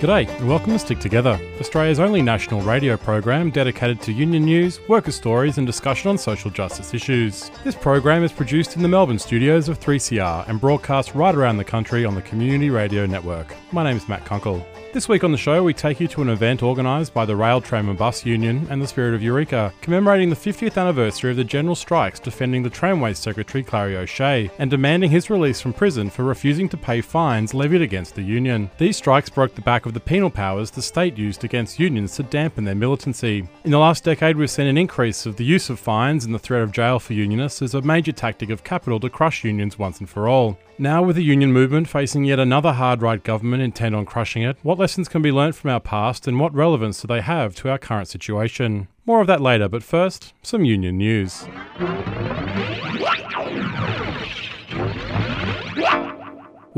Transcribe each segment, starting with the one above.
G'day, and welcome to Stick Together, Australia's only national radio program dedicated to union news, worker stories, and discussion on social justice issues. This program is produced in the Melbourne studios of 3CR and broadcast right around the country on the Community Radio Network. My name is Matt Kunkel. This week on the show, we take you to an event organised by the Rail, Tram and Bus Union and the Spirit of Eureka, commemorating the 50th anniversary of the general strikes defending the Tramway Secretary Clarrie O'Shea and demanding his release from prison for refusing to pay fines levied against the union. These strikes broke the back of the penal powers the state used against unions to dampen their militancy. In the last decade, we've seen an increase of the use of fines and the threat of jail for unionists as a major tactic of capital to crush unions once and for all. Now, with the union movement facing yet another hard right government intent on crushing it, what lessons can be learnt from our past and what relevance do they have to our current situation? More of that later, but first, some union news.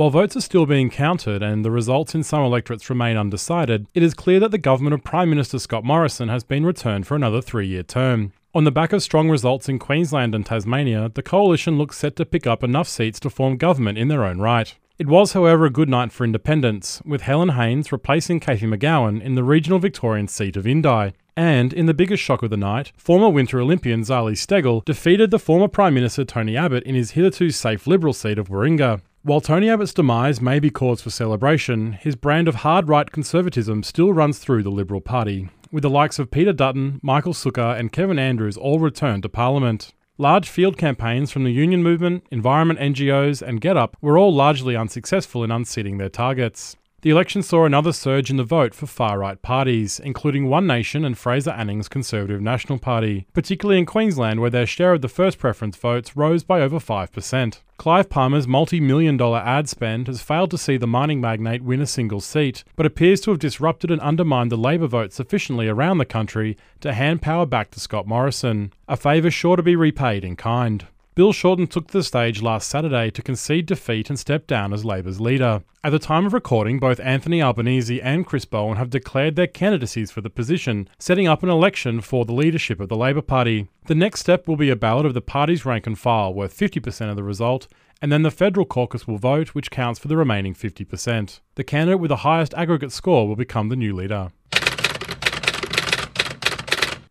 While votes are still being counted and the results in some electorates remain undecided, it is clear that the government of Prime Minister Scott Morrison has been returned for another three year term. On the back of strong results in Queensland and Tasmania, the coalition looks set to pick up enough seats to form government in their own right. It was, however, a good night for independents, with Helen Haines replacing Cathy McGowan in the regional Victorian seat of Indi. And, in the biggest shock of the night, former Winter Olympian Zali Steggall defeated the former Prime Minister Tony Abbott in his hitherto safe Liberal seat of Warringah. While Tony Abbott's demise may be cause for celebration, his brand of hard right conservatism still runs through the Liberal Party with the likes of Peter Dutton, Michael Sukkar, and Kevin Andrews all returned to Parliament. Large field campaigns from the union movement, environment NGOs, and GetUp were all largely unsuccessful in unseating their targets. The election saw another surge in the vote for far right parties, including One Nation and Fraser Anning's Conservative National Party, particularly in Queensland, where their share of the first preference votes rose by over 5%. Clive Palmer's multi million dollar ad spend has failed to see the mining magnate win a single seat, but appears to have disrupted and undermined the Labor vote sufficiently around the country to hand power back to Scott Morrison, a favour sure to be repaid in kind. Bill Shorten took the stage last Saturday to concede defeat and step down as Labor's leader. At the time of recording, both Anthony Albanese and Chris Bowen have declared their candidacies for the position, setting up an election for the leadership of the Labor Party. The next step will be a ballot of the party's rank and file, worth 50% of the result, and then the federal caucus will vote, which counts for the remaining 50%. The candidate with the highest aggregate score will become the new leader.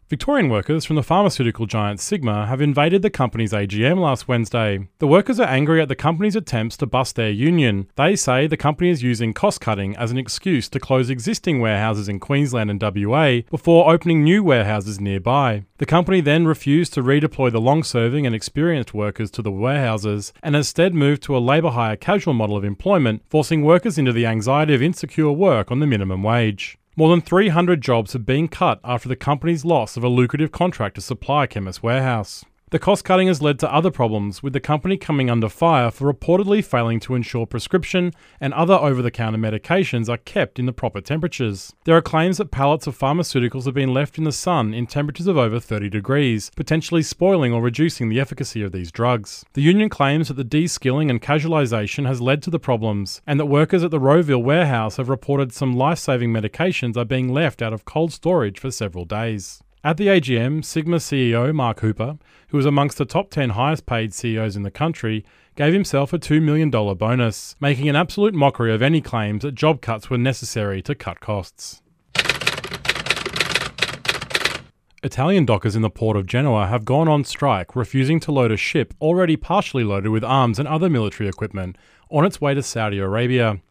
Victorian workers from the pharmaceutical giant Sigma have invaded the company's AGM last Wednesday. The workers are angry at the company's attempts to bust their union. They say the company is using cost cutting as an excuse to close existing warehouses in Queensland and WA before opening new warehouses nearby. The company then refused to redeploy the long serving and experienced workers to the warehouses and instead moved to a labour hire casual model of employment, forcing workers into the anxiety of insecure work on the minimum wage. More than 300 jobs have been cut after the company's loss of a lucrative contract to supply Chemist Warehouse. The cost cutting has led to other problems, with the company coming under fire for reportedly failing to ensure prescription and other over the counter medications are kept in the proper temperatures. There are claims that pallets of pharmaceuticals have been left in the sun in temperatures of over 30 degrees, potentially spoiling or reducing the efficacy of these drugs. The union claims that the de skilling and casualisation has led to the problems, and that workers at the Rowville warehouse have reported some life saving medications are being left out of cold storage for several days. At the AGM, Sigma CEO Mark Hooper, who was amongst the top 10 highest paid CEOs in the country, gave himself a $2 million bonus, making an absolute mockery of any claims that job cuts were necessary to cut costs. Italian dockers in the port of Genoa have gone on strike, refusing to load a ship already partially loaded with arms and other military equipment on its way to Saudi Arabia.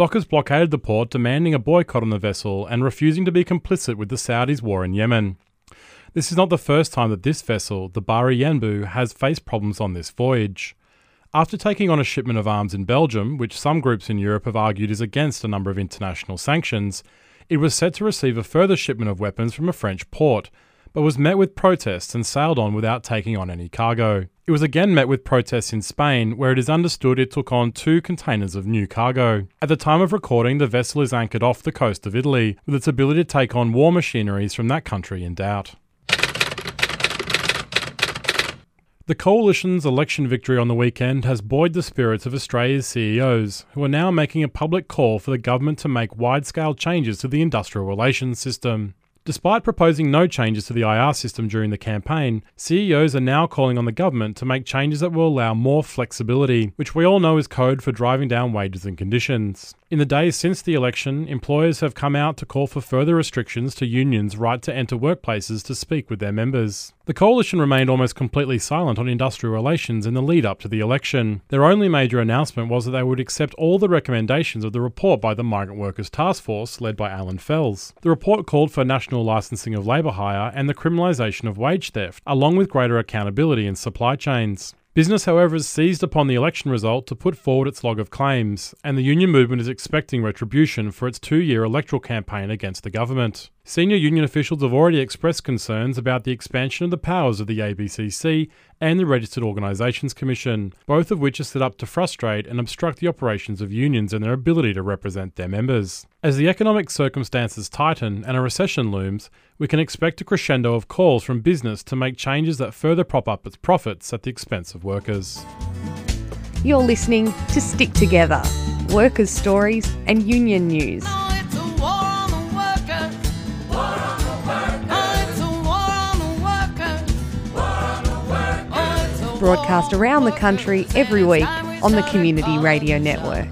Dockers blockaded the port, demanding a boycott on the vessel and refusing to be complicit with the Saudis' war in Yemen. This is not the first time that this vessel, the Bahri Yanbu, has faced problems on this voyage. After taking on a shipment of arms in Belgium, which some groups in Europe have argued is against a number of international sanctions, it was set to receive a further shipment of weapons from a French port, but was met with protests and sailed on without taking on any cargo. It was again met with protests in Spain, where it is understood it took on two containers of new cargo. At the time of recording, the vessel is anchored off the coast of Italy, with its ability to take on war machineries from that country in doubt. The Coalition's election victory on the weekend has buoyed the spirits of Australia's CEOs, who are now making a public call for the government to make wide scale changes to the industrial relations system. Despite proposing no changes to the IR system during the campaign, CEOs are now calling on the government to make changes that will allow more flexibility, which we all know is code for driving down wages and conditions. In the days since the election, employers have come out to call for further restrictions to unions' right to enter workplaces to speak with their members. The coalition remained almost completely silent on industrial relations in the lead up to the election. Their only major announcement was that they would accept all the recommendations of the report by the Migrant Workers Task Force led by Allan Fels. The report called for national licensing of labour hire and the criminalisation of wage theft, along with greater accountability in supply chains. Business, however, has seized upon the election result to put forward its log of claims, and the union movement is expecting retribution for its two year electoral campaign against the government. Senior union officials have already expressed concerns about the expansion of the powers of the ABCC and the Registered Organisations Commission, both of which are set up to frustrate and obstruct the operations of unions and their ability to represent their members. As the economic circumstances tighten and a recession looms, we can expect a crescendo of calls from business to make changes that further prop up its profits at the expense of workers. You're listening to Stick Together Workers' Stories and Union News. Broadcast around the country every week on the Community Radio Network.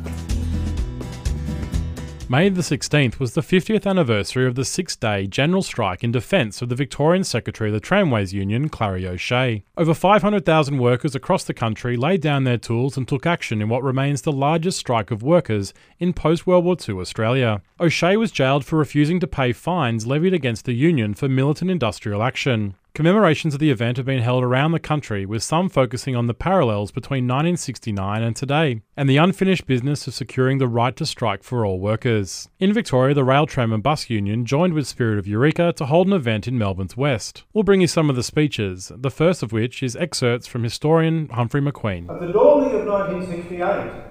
May the 16th was the 50th anniversary of the six day general strike in defence of the Victorian Secretary of the Tramways Union, Clarrie O'Shea. Over 500,000 workers across the country laid down their tools and took action in what remains the largest strike of workers in post World War II Australia. O'Shea was jailed for refusing to pay fines levied against the union for militant industrial action. Commemorations of the event have been held around the country, with some focusing on the parallels between 1969 and today, and the unfinished business of securing the right to strike for all workers. In Victoria, the Rail, Tram and Bus Union joined with Spirit of Eureka to hold an event in Melbourne's West. We'll bring you some of the speeches, the first of which is excerpts from historian Humphrey McQueen. At the dawning of 1968,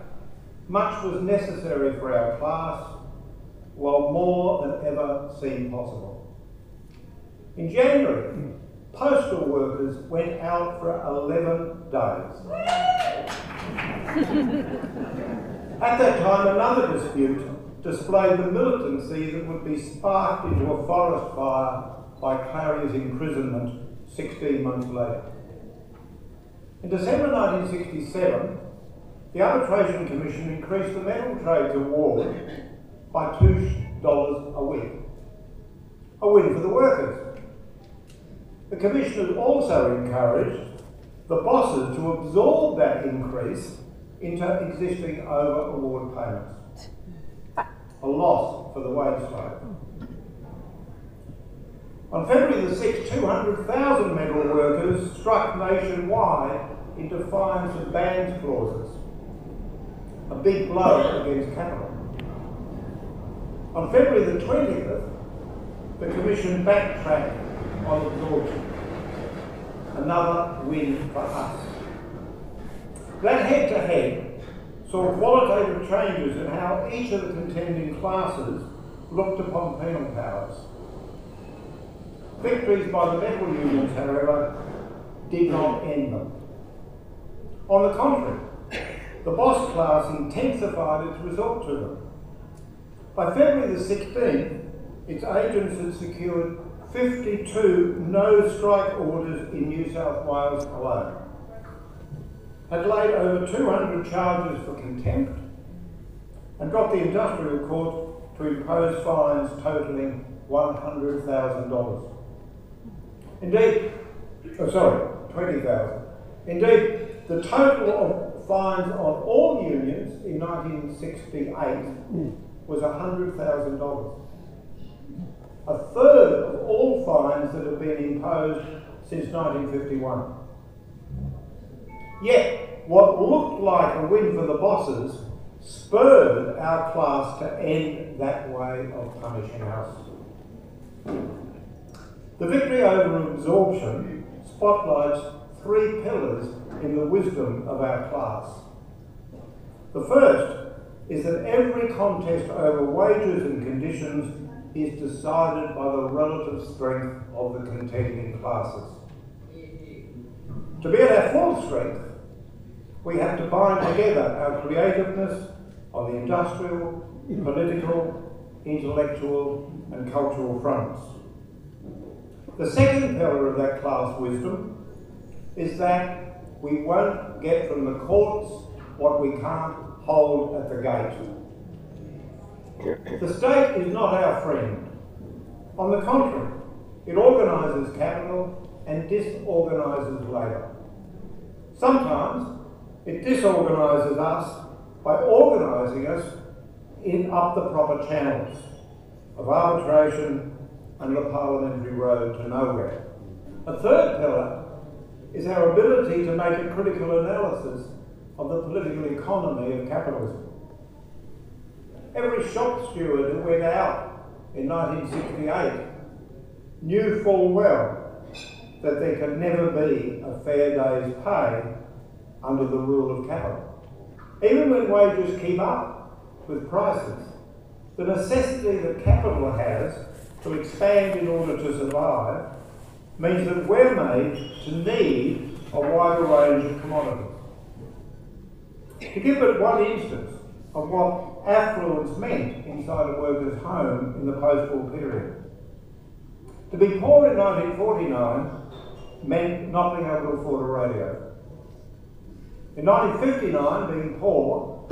much was necessary for our class, while more than ever seemed possible. In January, postal workers went out for 11 days. At that time, another dispute displayed the militancy that would be sparked into a forest fire by Clarrie's imprisonment 16 months later. In December 1967, the Arbitration Commission increased the metal trades award by $2 a week. A win for the workers. The Commissioners also encouraged the bosses to absorb that increase into existing over award payments. A loss for the wage slave. On February the 6th, 200,000 metal workers struck nationwide in defiance of bans clauses. A big blow against capital. On February the 20th, the Commission backtracked Another win for us. That head to head saw qualitative changes in how each of the contending classes looked upon penal powers. Victories by the metal unions, however, did not end them. On the contrary, the boss class intensified its resort to them. By February the 16th, its agents had secured 52 no strike orders in New South Wales alone. Had laid over 200 charges for contempt and got the industrial court to impose fines totalling $100,000. Indeed, oh sorry, 20,000. Indeed, the total of fines on all unions in 1968 was $100,000 a third of all fines that have been imposed since 1951. Yet, what looked like a win for the bosses spurred our class to end that way of punishing us. The victory over absorption spotlights three pillars in the wisdom of our class. The first is that every contest over wages and conditions is decided by the relative strength of the contending classes. To be at our full strength, we have to bind together our creativeness on the industrial, political, intellectual, and cultural fronts. The second pillar of that class wisdom is that we won't get from the courts what we can't hold at the gate. The state is not our friend. On the contrary, it organises capital and disorganises labour. Sometimes it disorganises us by organising us in up the proper channels of arbitration and the parliamentary road to nowhere. A third pillar is our ability to make a critical analysis of the political economy of capitalism. Every shop steward who went out in 1968 knew full well that there can never be a fair day's pay under the rule of capital. Even when wages keep up with prices, the necessity that capital has to expand in order to survive means that we're made to need a wider range of commodities. To give but one instance of what affluence meant inside a worker's home in the post-war period. To be poor in 1949 meant not being able to afford a radio. In 1959, being poor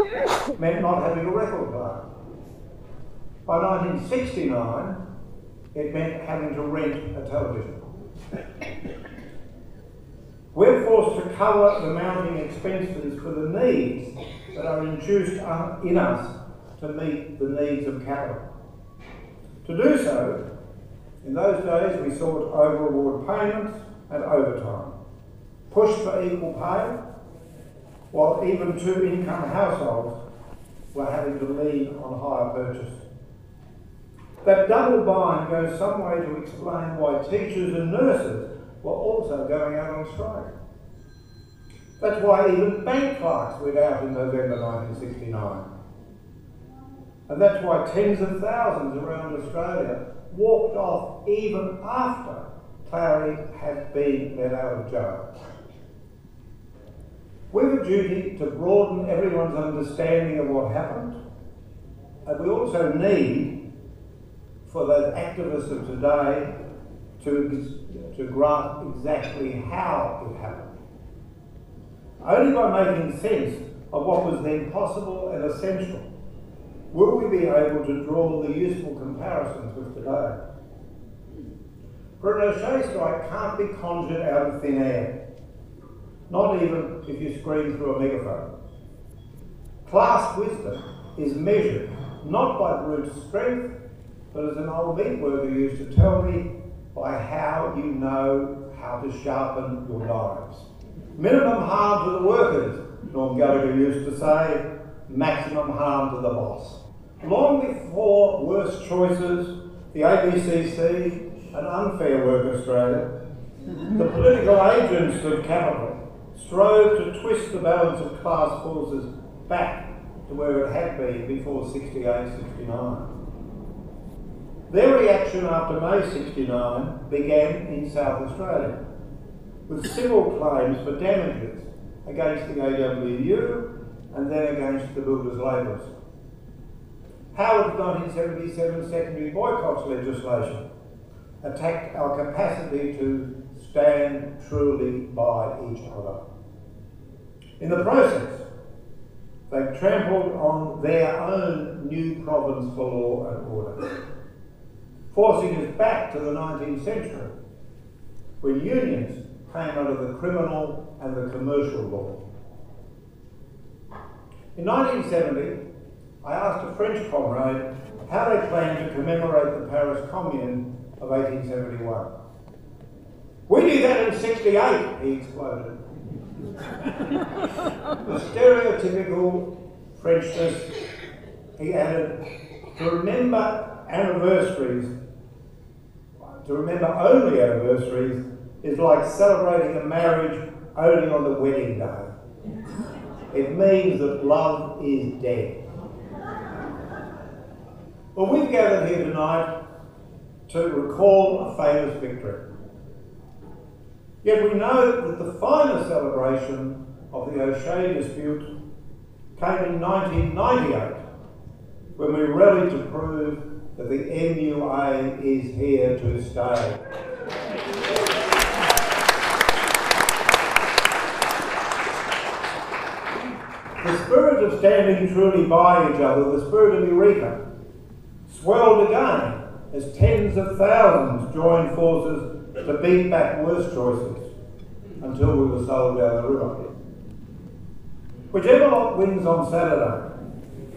meant not having a record player. By 1969, it meant having to rent a television. We're forced to cover the mounting expenses for the needs that are induced in us to meet the needs of capital. To do so, in those days we sought over award payments and overtime, pushed for equal pay, while even two income households were having to lean on hire purchase. That double bind goes some way to explain why teachers and nurses were also going out on strike. That's why even bank clerks went out in November 1969. And that's why tens of thousands around Australia walked off even after Clarrie had been let out of jail. We've a duty to broaden everyone's understanding of what happened, and we also need for those activists of today to, to grasp exactly how it happened. Only by making sense of what was then possible and essential will we be able to draw the useful comparisons with today. For an strike can't be conjured out of thin air, not even if you scream through a megaphone. Class wisdom is measured not by brute strength, but as an old meat worker used to tell me, by how you know how to sharpen your knives. Minimum harm to the workers, Norm Gallagher used to say, maximum harm to the boss. Long before worse choices, the ABCC, and Unfair Work Australia, the political agents of capital strove to twist the balance of class forces back to where it had been before 68 69. Their reaction after May 69 began in South Australia with civil claims for damages against the AWU and then against the builders' labourers. Howard's 1977 secondary boycotts legislation attacked our capacity to stand truly by each other. In the process, they trampled on their own new province for law and order, forcing us back to the 19th century, when unions came under the criminal and the commercial law. In 1970, I asked a French comrade how they planned to commemorate the Paris Commune of 1871. We did that in 68, he exploded. the stereotypical Frenchness, he added, to remember anniversaries, to remember only anniversaries, is like celebrating a marriage only on the wedding day. It means that love is dead. Well, we've gathered here tonight to recall a famous victory. Yet we know that the final celebration of the O'Shea dispute came in 1998 when we rallied to prove that the MUA is here to stay. The spirit of standing truly by each other, the spirit of Eureka, swelled again as tens of thousands joined forces to beat back worse choices until we were sold down the river. Whichever lot wins on Saturday,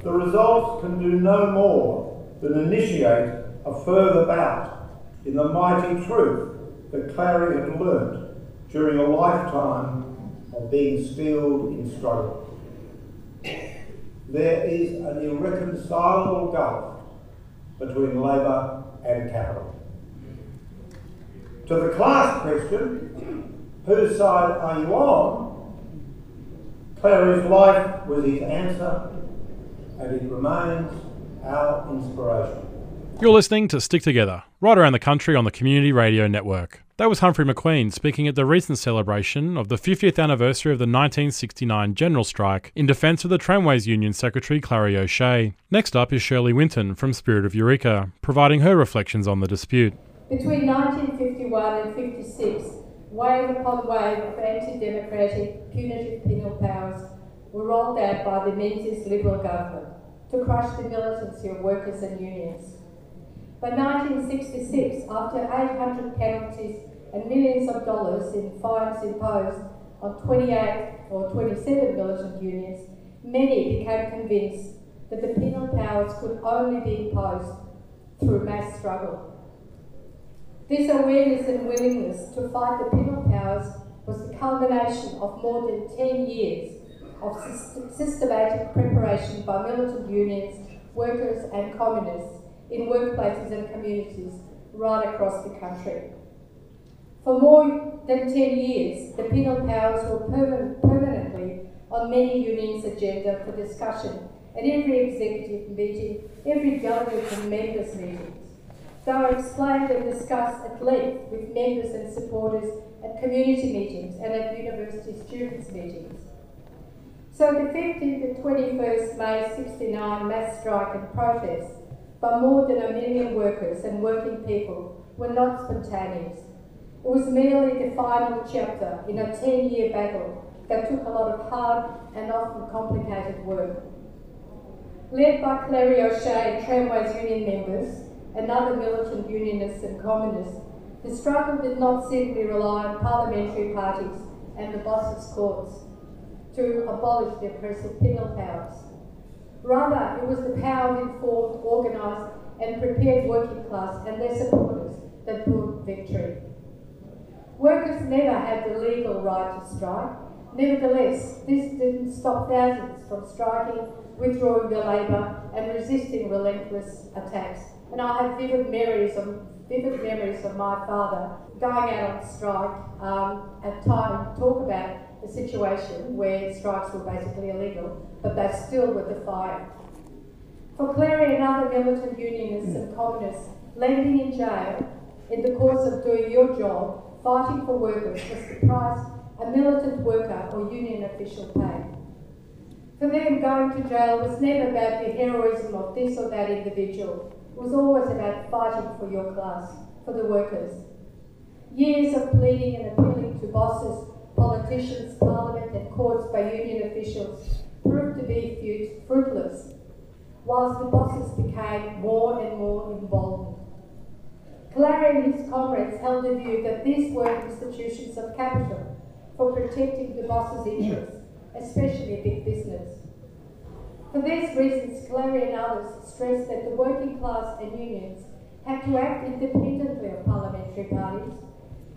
the results can do no more than initiate a further bout in the mighty truth that Clarrie had learnt during a lifetime of being steeled in struggle. There is an irreconcilable gulf between Labor and capital. To the class question, whose side are you on? Clarrie's life was his answer, and it remains our inspiration. You're listening to Stick Together, right around the country on the Community Radio Network. That was Humphrey McQueen speaking at the recent celebration of the 50th anniversary of the 1969 general strike in defence of the Tramways Union Secretary Clarrie O'Shea. Next up is Shirley Winton from Spirit of Eureka, providing her reflections on the dispute. Between 1951 and 56, wave upon wave of anti-democratic punitive penal powers were rolled out by the Menzies Liberal government to crush the militancy of workers and unions. By 1966, after 800 penalties and millions of dollars in fines imposed on 28 or 27 militant unions, many became convinced that the penal powers could only be imposed through mass struggle. This awareness and willingness to fight the penal powers was the culmination of more than 10 years of systematic preparation by militant unions, workers, and communists in workplaces and communities right across the country. For more than 10 years, the penal powers were perma- permanently on many unions' agenda for discussion at every executive meeting, every delegate and members' meetings. They were explained and discussed at length with members and supporters at community meetings and at university students' meetings. So the 15th and 21st May 69 mass strike and protest by more than a million workers and working people were not spontaneous. It was merely the final chapter in a 10 year battle that took a lot of hard and often complicated work. Led by Clarrie O'Shea and Tramways Union members and other militant unionists and communists, the struggle did not simply rely on parliamentary parties and the bosses' courts to abolish the oppressive penal powers. Rather, it was the power informed, organised, and prepared working class and their supporters that brought victory. Workers never had the legal right to strike. Nevertheless, this didn't stop thousands from striking, withdrawing their labour, and resisting relentless attacks. And I have vivid memories of vivid memories of my father going out on strike um, at time to talk about a situation where strikes were basically illegal, but they still were defiant. For Clarrie and other militant unionists and communists, landing in jail in the course of doing your job, fighting for workers, was the price a militant worker or union official paid. For them, going to jail was never about the heroism of this or that individual. It was always about fighting for your class, for the workers. Years of pleading and appealing to bosses politicians, parliament, and courts by union officials proved to be fruitless, whilst the bosses became more and more emboldened. Clarrie and his comrades held the view that these were institutions of capital for protecting the boss's interests, especially big business. For these reasons, Clarrie and others stressed that the working class and unions had to act independently of parliamentary parties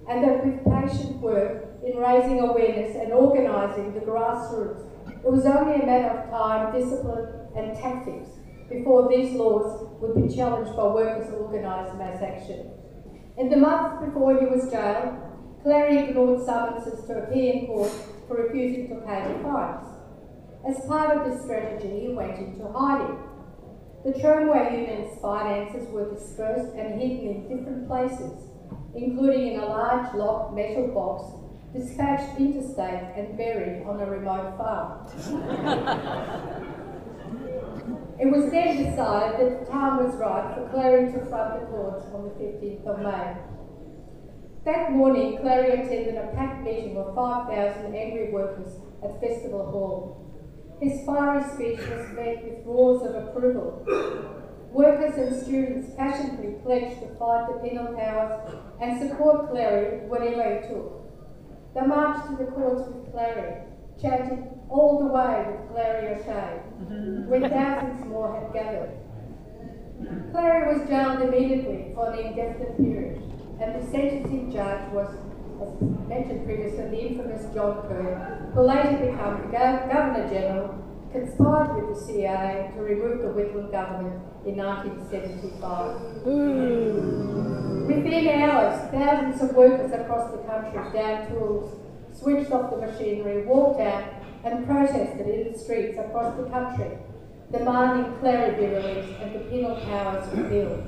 and that with patient work in raising awareness and organising the grassroots, it was only a matter of time, discipline, and tactics before these laws would be challenged by workers' organised mass action. In the months before he was jailed, Clarrie ignored summonses to appear in court for refusing to pay the fines. As part of this strategy, he went into hiding. The tramway union's finances were dispersed and hidden in different places including in a large locked metal box dispatched interstate and buried on a remote farm. it was then decided that the time was right for Clarrie to front the courts on the 15th of May. That morning, Clarrie attended a packed meeting of 5,000 angry workers at Festival Hall. His fiery speech was met with roars of approval. Workers and students passionately pledged to fight the penal powers and support Clarrie whatever it took. They marched to the courts with Clarrie, chanting all the way with Clarrie O'Shea, mm-hmm. when thousands more had gathered. Clarrie was jailed immediately for an indefinite period, and the sentencing judge was, as mentioned previously, the infamous John Kerr, who later became Governor General, conspired with the CIA to remove the Whitlam government in 1975. Mm. Within hours, thousands of workers across the country downed tools, switched off the machinery, walked out, and protested in the streets across the country demanding Clarrie be released and the penal powers repealed.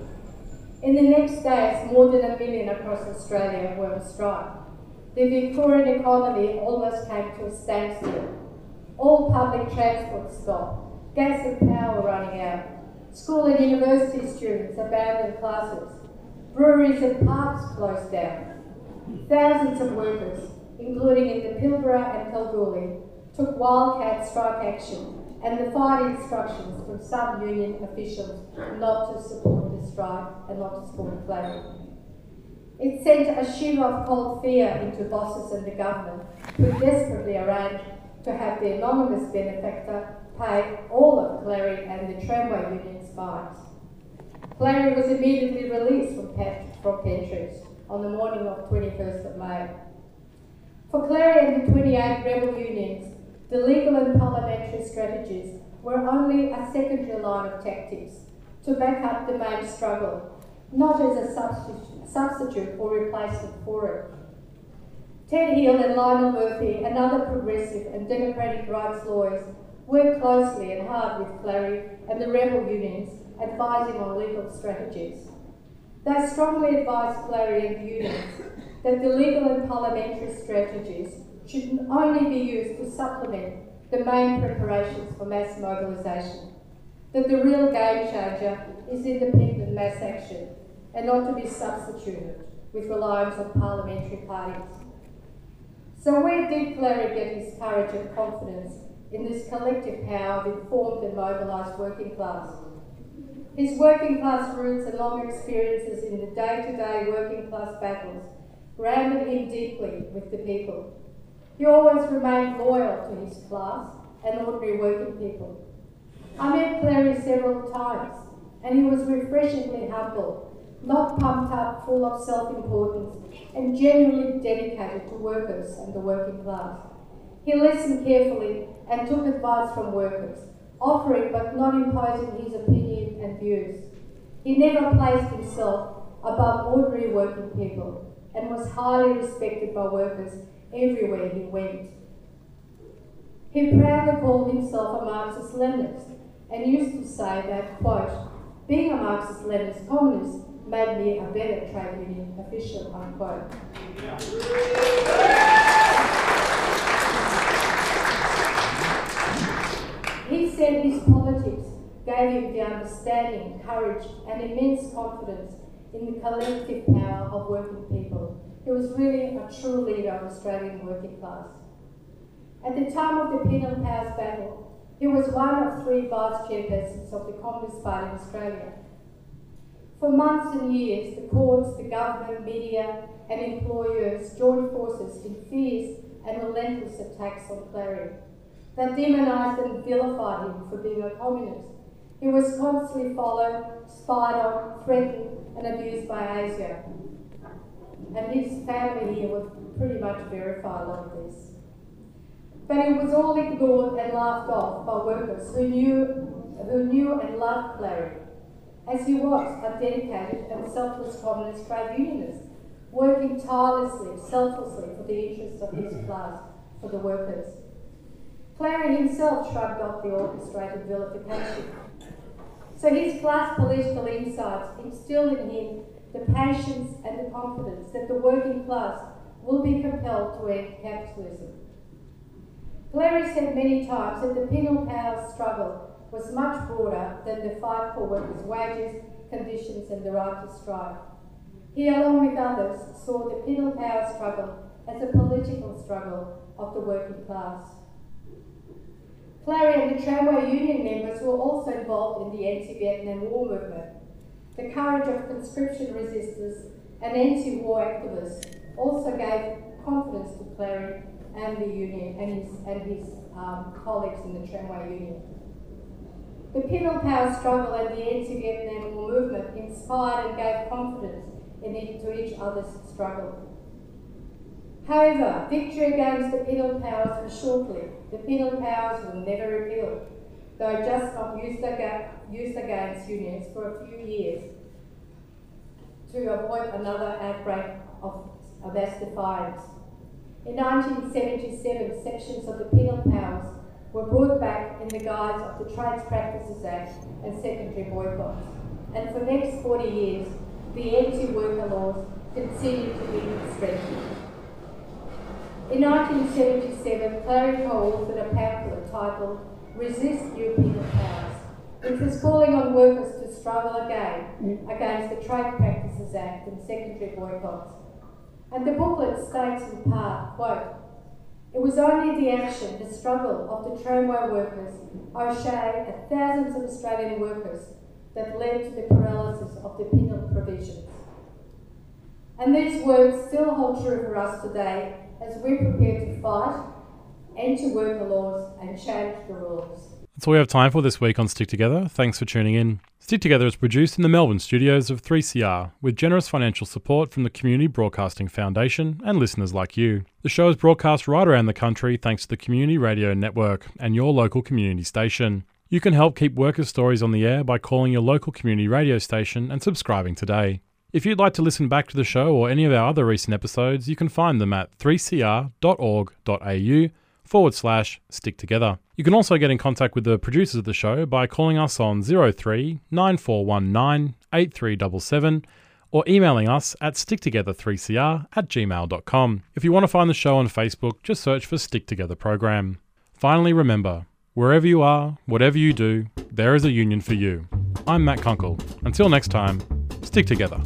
In the next days, more than a million across Australia were on strike. The Victorian economy almost came to a standstill. All public transport stopped, gas and power running out. School and university students abandoned classes. Breweries and parks closed down. Thousands of workers, including in the Pilbara and Kalgoorlie, took wildcat strike action and the defied instructions from some union officials not to support the strike and not to support Clarrie. It sent a shiver of cold fear into bosses and the government, who desperately arranged to have the anonymous benefactor pay all of Clarrie and the tramway union's fines. Clarrie was immediately released from, from Pentridge on the morning of 21st of May. For Clarrie and the 28 rebel unions, the legal and parliamentary strategies were only a secondary line of tactics to back up the main struggle, not as a substitute, substitute or replacement for it. Ted Hill and Lionel Murphy and other progressive and democratic rights lawyers worked closely and hard with Clarrie and the rebel unions, advising on legal strategies. They strongly advised Clarrie and the unions that the legal and parliamentary strategies should only be used to supplement the main preparations for mass mobilisation. That the real game changer is independent mass action and not to be substituted with reliance on parliamentary parties. So where did Clarrie get his courage and confidence in this collective power of informed and mobilised working class? His working class roots and long experiences in the day-to-day working class battles grounded him deeply with the people he always remained loyal to his class and ordinary working people. I met Clarrie several times, and he was refreshingly humble, not pumped up, full of self importance, and genuinely dedicated to workers and the working class. He listened carefully and took advice from workers, offering but not imposing his opinion and views. He never placed himself above ordinary working people and was highly respected by workers everywhere he went. He proudly called himself a Marxist Leninist and used to say that, quote, being a Marxist Leninist communist made me a better trade union official, unquote. He said his politics gave him the understanding, courage, and immense confidence in the collective power of working people he was really a true leader of the Australian working class. At the time of the Penal Powers battle, he was one of three vice chairpersons of the Communist Party in Australia. For months and years, the courts, the government, media, and employers joined forces in fierce and relentless attacks on Clarrie They demonised and vilified him for being a communist. He was constantly followed, spied on, threatened, and abused by ASIO and his family here would pretty much verify a lot of this. But it was all ignored and laughed off by workers who knew, who knew and loved Clarrie, as he was a dedicated and selfless communist trade unionist, working tirelessly, selflessly for the interests of his class, for the workers. Clarrie himself shrugged off the orchestrated vilification. So his class political insights instilled in him the patience and the confidence that the working class will be compelled to end capitalism. Clarrie said many times that the penal powers struggle was much broader than the fight for workers' wages, conditions, and the right to strike. He, along with others, saw the penal power struggle as a political struggle of the working class. Clarrie and the Tramway Union members were also involved in the anti-Vietnam War movement. The courage of conscription resistors and anti-war activists also gave confidence to Clarrie and the union and his, and his um, colleagues in the Tramway Union. The penal power struggle and the anti-Vietnam War movement inspired and gave confidence in it, to each other's struggle. However, victory against the penal powers was short-lived. The penal powers were never repealed, though just not used, used against unions for a few years to avoid another outbreak of, of mass defiance. In 1977, sections of the penal powers were brought back in the guise of the Trades Practices Act and secondary boycotts. And for the next 40 years, the anti-worker laws continued to be strengthened. In 1977, Clarrie co-authored a pamphlet titled Resist European Powers, which was calling on workers to struggle again mm. against the Trade Practices Act and secondary boycotts. And the booklet states in part, quote, it was only the action, the struggle of the tramway workers, O'Shea and thousands of Australian workers that led to the paralysis of the penal provisions. And these words still hold true for us today as we prepare to fight, anti-worker the laws and change the rules. That's all we have time for this week on Stick Together. Thanks for tuning in. Stick Together is produced in the Melbourne studios of 3CR with generous financial support from the Community Broadcasting Foundation and listeners like you. The show is broadcast right around the country thanks to the Community Radio Network and your local community station. You can help keep workers' stories on the air by calling your local community radio station and subscribing today. If you'd like to listen back to the show or any of our other recent episodes, you can find them at 3cr.org.au forward slash stick together. You can also get in contact with the producers of the show by calling us on 03 9419 8377 or emailing us at sticktogether3cr at gmail.com. If you want to find the show on Facebook, just search for Stick Together Program. Finally, remember, wherever you are, whatever you do, there is a union for you. I'm Matt Kunkel. Until next time, stick together.